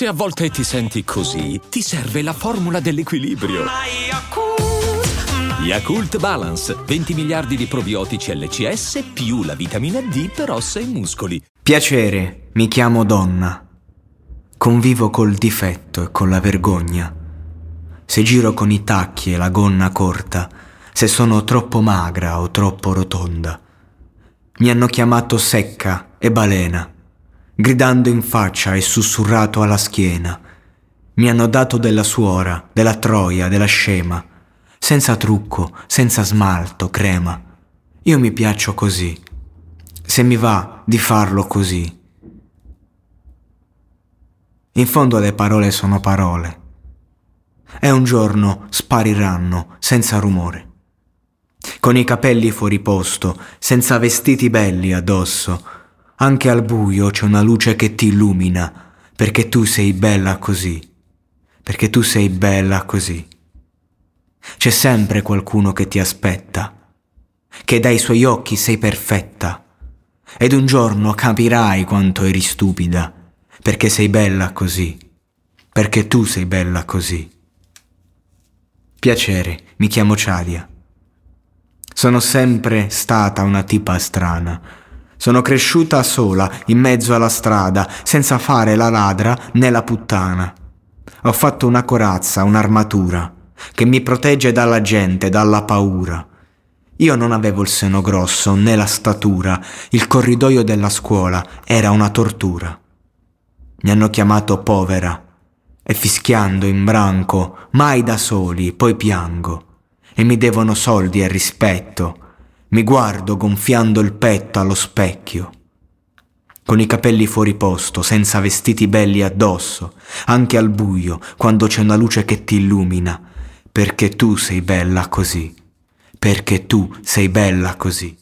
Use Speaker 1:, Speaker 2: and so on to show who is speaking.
Speaker 1: Se a volte ti senti così, ti serve la formula dell'equilibrio. Yakult Balance, 20 miliardi di probiotici LCS più la vitamina D per ossa e muscoli.
Speaker 2: Piacere, mi chiamo donna. Convivo col difetto e con la vergogna. Se giro con i tacchi e la gonna corta, se sono troppo magra o troppo rotonda. Mi hanno chiamato secca e balena, gridando in faccia e sussurrato alla schiena. Mi hanno dato della suora, della troia, della scema senza trucco, senza smalto, crema. Io mi piaccio così. Se mi va di farlo così. In fondo le parole sono parole. E un giorno spariranno senza rumore. Con i capelli fuori posto, senza vestiti belli addosso. Anche al buio c'è una luce che ti illumina, perché tu sei bella così. Perché tu sei bella così. C'è sempre qualcuno che ti aspetta, che dai suoi occhi sei perfetta, ed un giorno capirai quanto eri stupida, perché sei bella così, perché tu sei bella così. Piacere, mi chiamo Ciadia. Sono sempre stata una tipa strana. Sono cresciuta sola, in mezzo alla strada, senza fare la ladra né la puttana. Ho fatto una corazza, un'armatura che mi protegge dalla gente, dalla paura. Io non avevo il seno grosso né la statura, il corridoio della scuola era una tortura. Mi hanno chiamato povera e fischiando in branco, mai da soli, poi piango e mi devono soldi e rispetto. Mi guardo gonfiando il petto allo specchio. Con i capelli fuori posto, senza vestiti belli addosso, anche al buio, quando c'è una luce che ti illumina, perché tu sei bella così, perché tu sei bella così.